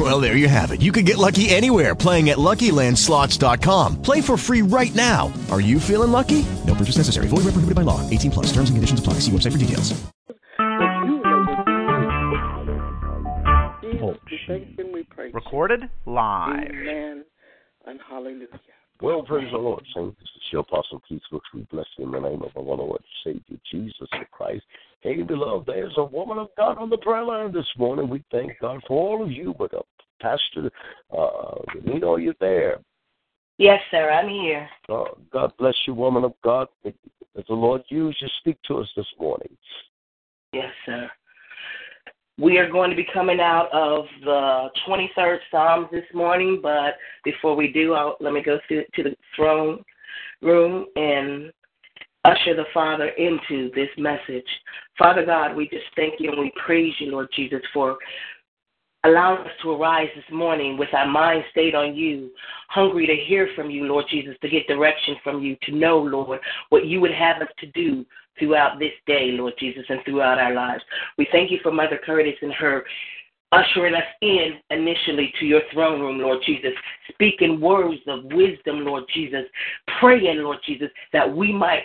Well, there you have it. You can get lucky anywhere playing at LuckyLandSlots.com. Play for free right now. Are you feeling lucky? No purchase necessary. Void where prohibited by law. 18 plus. Terms and conditions apply. See website for details. Oh, Recorded live. Amen and hallelujah. Well, praise the Lord, Saints. This is your Apostle Keith Brooks. We bless you in the name of our Lord Savior Jesus Christ. Hey, beloved, there's a woman of God on the prayer line this morning. We thank God for all of you, but uh, Pastor, uh, you know you're there. Yes, sir, I'm here. Uh, God bless you, woman of God. As the Lord use you, speak to us this morning. Yes, sir. We are going to be coming out of the 23rd Psalms this morning, but before we do, I'll, let me go to, to the throne room and usher the Father into this message. Father God, we just thank you and we praise you, Lord Jesus, for allowing us to arise this morning with our mind stayed on you, hungry to hear from you, Lord Jesus, to get direction from you, to know, Lord, what you would have us to do throughout this day, Lord Jesus, and throughout our lives. We thank you for Mother Curtis and her ushering us in initially to your throne room, Lord Jesus, speaking words of wisdom, Lord Jesus, praying, Lord Jesus, that we might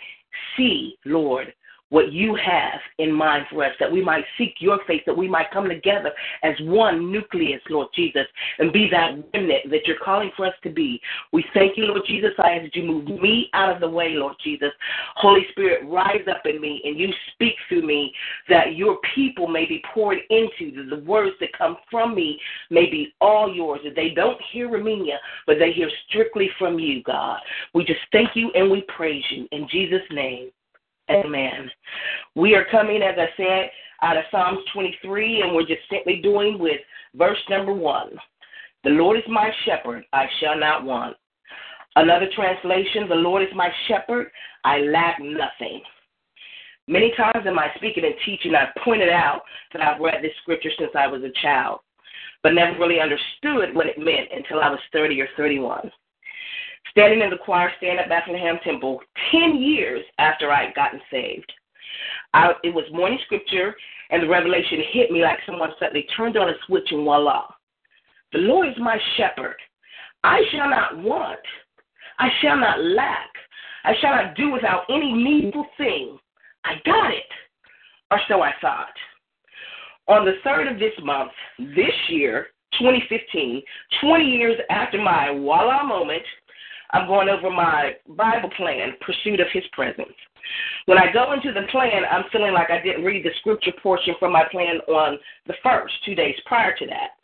see, Lord, what you have in mind for us, that we might seek your face, that we might come together as one nucleus, Lord Jesus, and be that remnant that you're calling for us to be. We thank you, Lord Jesus. I ask that you move me out of the way, Lord Jesus. Holy Spirit, rise up in me and you speak through me that your people may be poured into, that the words that come from me may be all yours, that they don't hear Ramenia, but they hear strictly from you, God. We just thank you and we praise you. In Jesus' name. Amen. We are coming, as I said, out of Psalms 23, and we're just simply doing with verse number one. The Lord is my shepherd, I shall not want. Another translation, the Lord is my shepherd, I lack nothing. Many times in my speaking and teaching, I've pointed out that I've read this scripture since I was a child, but never really understood what it meant until I was 30 or 31 standing in the choir stand at Bethlehem Temple 10 years after I had gotten saved. I, it was morning scripture, and the revelation hit me like someone suddenly turned on a switch, and voila. The Lord is my shepherd. I shall not want. I shall not lack. I shall not do without any needful thing. I got it. Or so I thought. On the third of this month, this year, 2015, 20 years after my voila moment, I'm going over my Bible plan, Pursuit of His Presence. When I go into the plan, I'm feeling like I didn't read the scripture portion from my plan on the first, two days prior to that.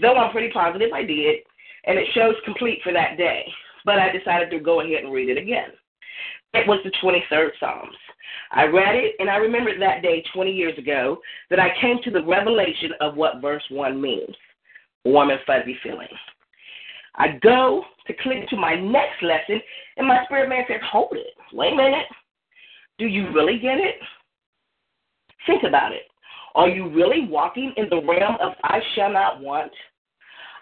Though I'm pretty positive I did, and it shows complete for that day. But I decided to go ahead and read it again. It was the 23rd Psalms. I read it, and I remembered that day 20 years ago that I came to the revelation of what verse 1 means warm and fuzzy feeling. I go to click to my next lesson, and my spirit man says, Hold it. Wait a minute. Do you really get it? Think about it. Are you really walking in the realm of I shall not want?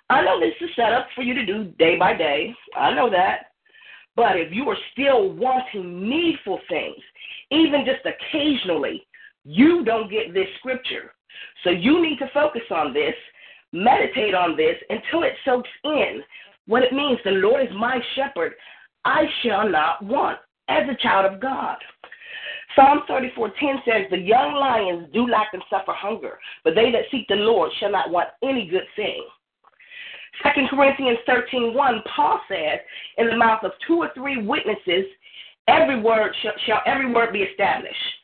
I know this is set up for you to do day by day. I know that. But if you are still wanting needful things, even just occasionally, you don't get this scripture. So you need to focus on this, meditate on this until it soaks in what it means. The Lord is my shepherd. I shall not want as a child of God. Psalm 34:10 says, "The young lions do lack and suffer hunger, but they that seek the Lord shall not want any good thing." 2 Corinthians 13:1, Paul says, "In the mouth of two or three witnesses, every word shall, shall every word be established."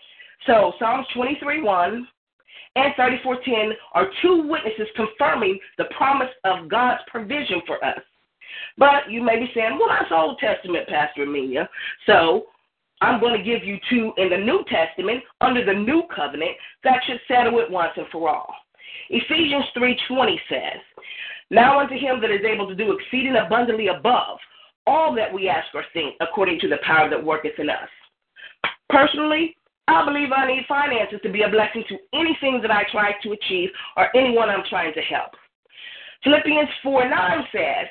So Psalms 23:1 and 34:10 are two witnesses confirming the promise of God's provision for us. But you may be saying, well, that's Old Testament, Pastor Amelia. So I'm going to give you two in the New Testament under the new covenant that should settle it once and for all. Ephesians 3:20 says, "Now unto him that is able to do exceeding abundantly above all that we ask or think, according to the power that worketh in us." Personally, I believe I need finances to be a blessing to anything that I try to achieve or anyone I'm trying to help. Philippians 4 9 says,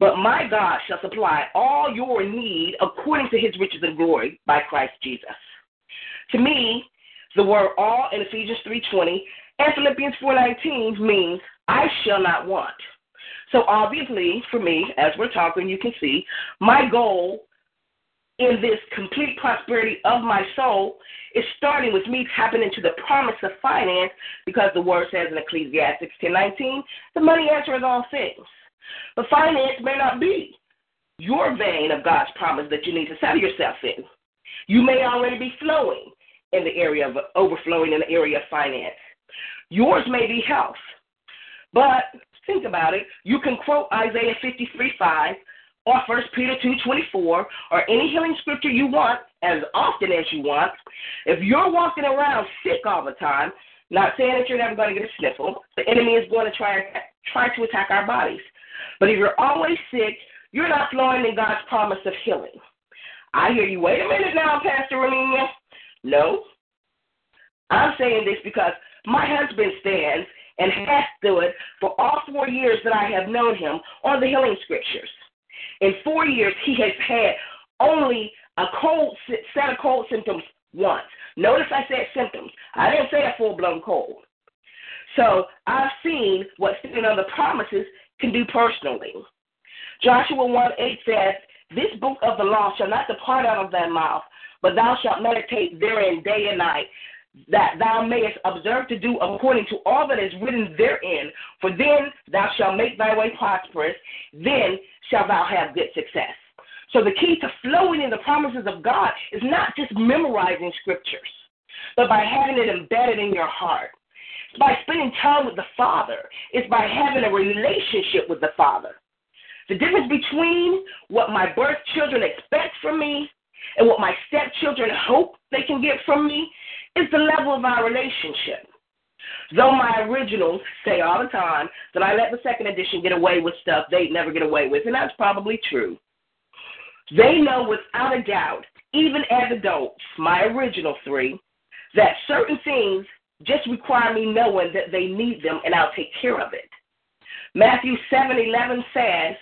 But my God shall supply all your need according to his riches and glory by Christ Jesus. To me, the word all in Ephesians 3.20 and Philippians 4.19 means I shall not want. So obviously, for me, as we're talking, you can see my goal in this complete prosperity of my soul is starting with me tapping into the promise of finance because the word says in Ecclesiastes 10:19, the money answers all things. But finance may not be your vein of God's promise that you need to settle yourself in. You may already be flowing in the area of overflowing in the area of finance. Yours may be health. But think about it. You can quote Isaiah 53 5 or 1 Peter 2.24 or any healing scripture you want as often as you want, if you're walking around sick all the time, not saying that you're never going to get a sniffle, the enemy is going to try, try to attack our bodies. But if you're always sick, you're not flowing in God's promise of healing. I hear you. Wait a minute now, Pastor Romania. No. I'm saying this because my husband stands and has stood for all four years that I have known him on the healing scriptures. In four years, he has had only a cold set of cold symptoms once. Notice I said symptoms. I didn't say a full blown cold. So I've seen what standing on the promises can do personally. Joshua 1 8 says, This book of the law shall not depart out of thy mouth, but thou shalt meditate therein day and night, that thou mayest observe to do according to all that is written therein. For then thou shalt make thy way prosperous, then shalt thou have good success. So the key to flowing in the promises of God is not just memorizing scriptures, but by having it embedded in your heart. It's by spending time with the Father. It's by having a relationship with the Father. The difference between what my birth children expect from me and what my stepchildren hope they can get from me is the level of our relationship. Though my originals say all the time that I let the second edition get away with stuff they'd never get away with, and that's probably true. They know without a doubt, even as adults, my original three, that certain things just require me knowing that they need them and I'll take care of it. Matthew 7:11 says,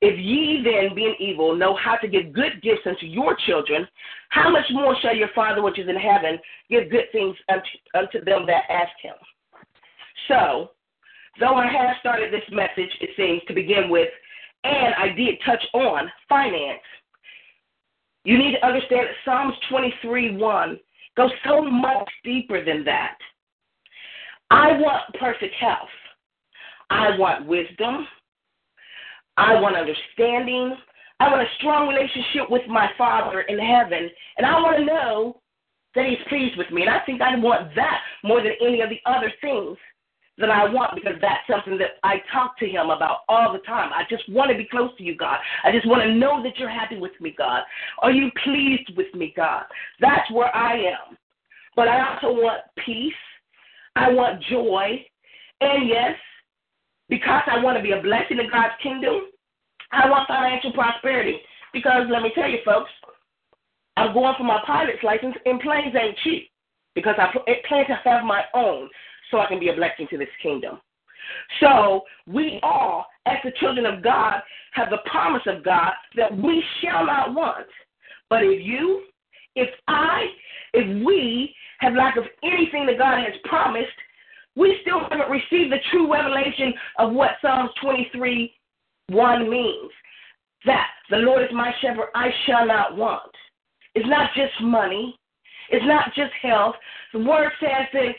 if ye then, being evil, know how to give good gifts unto your children, how much more shall your Father which is in heaven give good things unto, unto them that ask him? So, though I have started this message, it seems, to begin with, and I did touch on finance, you need to understand that Psalms 23 1 goes so much deeper than that. I want perfect health. I want wisdom. I want understanding. I want a strong relationship with my Father in heaven. And I want to know that He's pleased with me. And I think I want that more than any of the other things that I want because that's something that I talk to Him about all the time. I just want to be close to you, God. I just want to know that you're happy with me, God. Are you pleased with me, God? That's where I am. But I also want peace. I want joy. And yes, because I want to be a blessing in God's kingdom, I want financial prosperity. Because let me tell you, folks, I'm going for my pilot's license, and planes ain't cheap. Because I plan to have my own so I can be a blessing to this kingdom. So we all, as the children of God, have the promise of God that we shall not want. But if you, if I, if we have lack of anything that God has promised, we still haven't received the true revelation of what Psalms 23 1 means. That the Lord is my shepherd, I shall not want. It's not just money, it's not just health. The word says that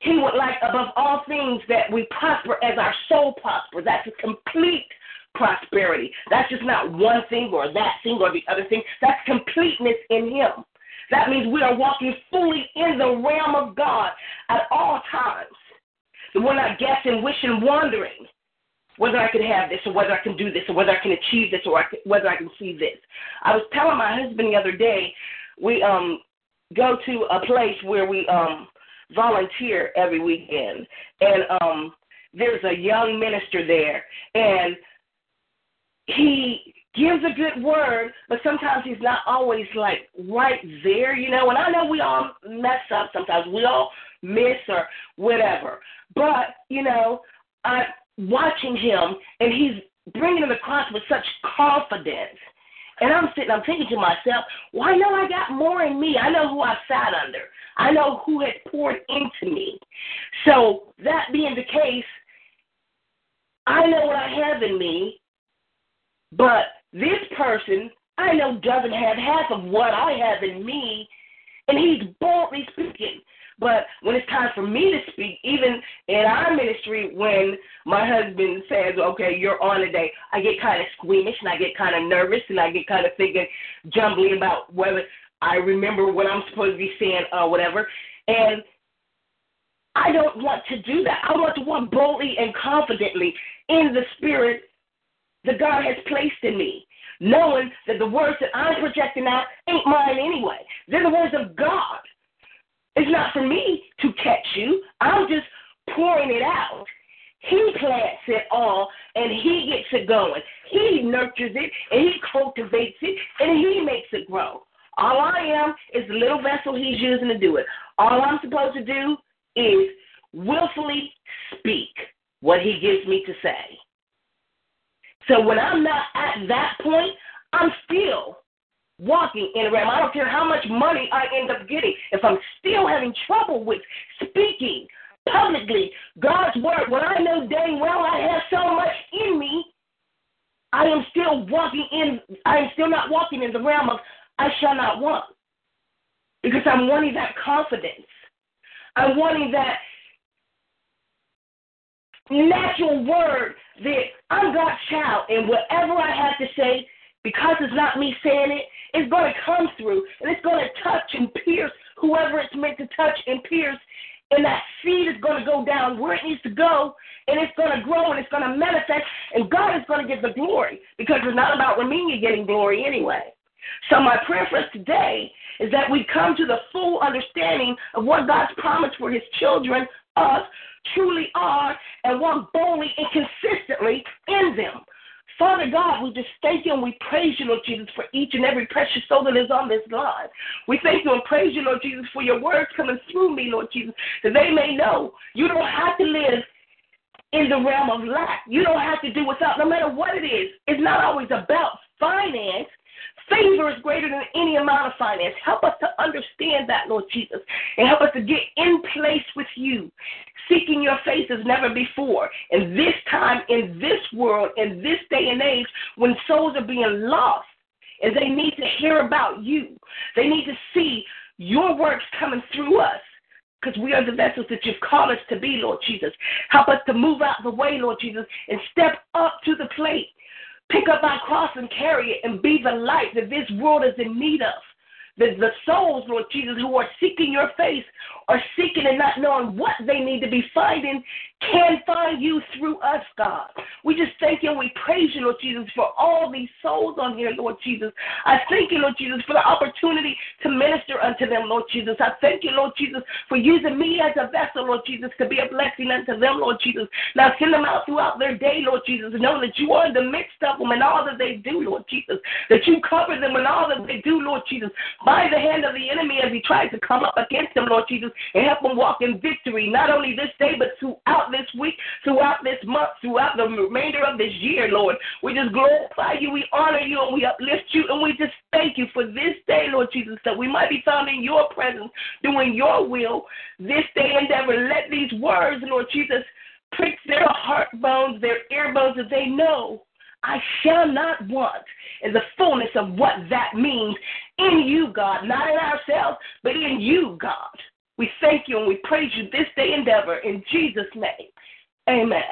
He would like above all things that we prosper as our soul prospers. That's a complete prosperity. That's just not one thing or that thing or the other thing. That's completeness in Him. That means we are walking fully in the realm of God at all times. We're not guessing, wishing, wondering whether I can have this or whether I can do this or whether I can achieve this or I can, whether I can see this. I was telling my husband the other day, we um go to a place where we um volunteer every weekend, and um there's a young minister there, and he gives a good word, but sometimes he's not always like right there, you know. And I know we all mess up sometimes. We all miss or whatever. But, you know, I'm watching him and he's bringing it across with such confidence. And I'm sitting, I'm thinking to myself, well, I know I got more in me. I know who I sat under. I know who had poured into me. So, that being the case, I know what I have in me, but this person I know doesn't have half of what I have in me, and he's boldly speaking. But when it's time for me to speak, even in our ministry, when my husband says, okay, you're on today, I get kind of squeamish and I get kind of nervous and I get kind of thinking, jumbly about whether I remember what I'm supposed to be saying or whatever. And I don't want to do that. I want to walk boldly and confidently in the spirit that God has placed in me, knowing that the words that I'm projecting out ain't mine anyway. They're the words of God. It's not for me to catch you. I'm just pouring it out. He plants it all and he gets it going. He nurtures it and he cultivates it and he makes it grow. All I am is the little vessel he's using to do it. All I'm supposed to do is willfully speak what he gives me to say. So when I'm not at that point, I'm still walking in a realm. I don't care how much money I end up getting. If I'm still having trouble with speaking publicly God's word, when I know dang well I have so much in me, I am still walking in, I am still not walking in the realm of I shall not want. Because I'm wanting that confidence. I'm wanting that natural word that I'm God's child, and whatever I have to say, because it's not me saying it, it's going to come through, and it's going to touch and pierce whoever it's meant to touch and pierce, and that seed is going to go down where it needs to go, and it's going to grow and it's going to manifest, and God is going to get the glory because it's not about Ramenia getting glory anyway. So my prayer for us today is that we come to the full understanding of what God's promise for His children, us, truly are and walk boldly and consistently in them. Father God, we just thank you and we praise you, Lord Jesus, for each and every precious soul that is on this line. We thank you and praise you, Lord Jesus, for your words coming through me, Lord Jesus, that they may know you don't have to live in the realm of lack. You don't have to do without, no matter what it is. It's not always about finance. Favor is greater than any amount of finance. Help us to understand that, Lord Jesus, and help us to get in place with you, seeking your face as never before. In this time, in this world, in this day and age, when souls are being lost, and they need to hear about you, they need to see your works coming through us because we are the vessels that you've called us to be, Lord Jesus. Help us to move out the way, Lord Jesus, and step up to the plate Pick up our cross and carry it and be the light that this world is in need of. The, the souls, Lord Jesus, who are seeking your face are seeking and not knowing what they need to be finding can find you through us, God. We just thank you and we praise you, Lord Jesus, for all these souls on here, Lord Jesus. I thank you, Lord Jesus, for the opportunity to minister unto them, Lord Jesus. I thank you, Lord Jesus, for using me as a vessel, Lord Jesus, to be a blessing unto them, Lord Jesus. Now send them out throughout their day, Lord Jesus, knowing that you are in the midst of them and all that they do, Lord Jesus. That you cover them and all that they do, Lord Jesus, by the hand of the enemy as he tries to come up against them, Lord Jesus, and help them walk in victory, not only this day, but throughout this month, throughout the remainder of this year, Lord. We just glorify you, we honor you, and we uplift you, and we just thank you for this day, Lord Jesus, that we might be found in your presence, doing your will this day and ever. Let these words, Lord Jesus, prick their heart bones, their ear bones, that they know I shall not want in the fullness of what that means in you, God, not in ourselves, but in you, God. We thank you and we praise you this day endeavor in Jesus' name. Amen.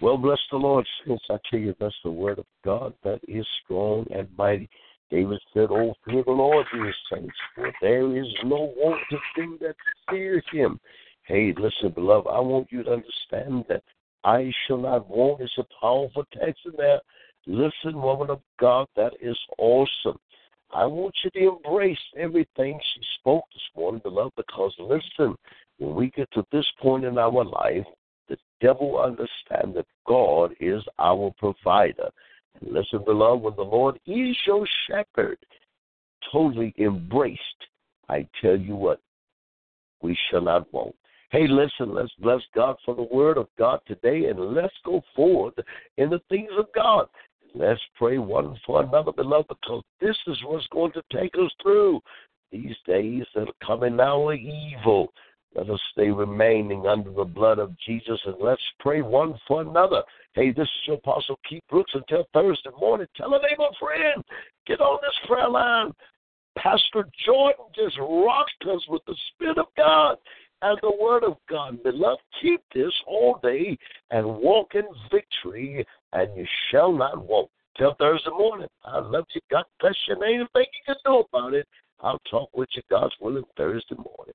Well, bless the Lord, since I tell you that's the word of God that is strong and mighty. David said, Oh, fear the Lord, you saints, for there is no wanting thing that fears him. Hey, listen, beloved, I want you to understand that I shall not want is a powerful text in there. Listen, woman of God, that is awesome. I want you to embrace everything she spoke this morning, beloved, because listen, when we get to this point in our life, the devil understands that God is our provider. Listen, beloved, when the Lord is your shepherd, totally embraced, I tell you what, we shall not want. Hey, listen, let's bless God for the word of God today and let's go forward in the things of God. Let's pray one for another, beloved, because this is what's going to take us through. These days that are coming now are evil. Let us stay remaining under the blood of Jesus and let's pray one for another. Hey, this is your Apostle Keith Brooks until Thursday morning. Tell a neighbor friend, get on this prayer line. Pastor Jordan just rocked us with the Spirit of God and the Word of God. Beloved, keep this all day and walk in victory, and you shall not walk. Till Thursday morning. I love you. God bless you. Ain't anything you can do about it. I'll talk with you, God's willing, Thursday morning.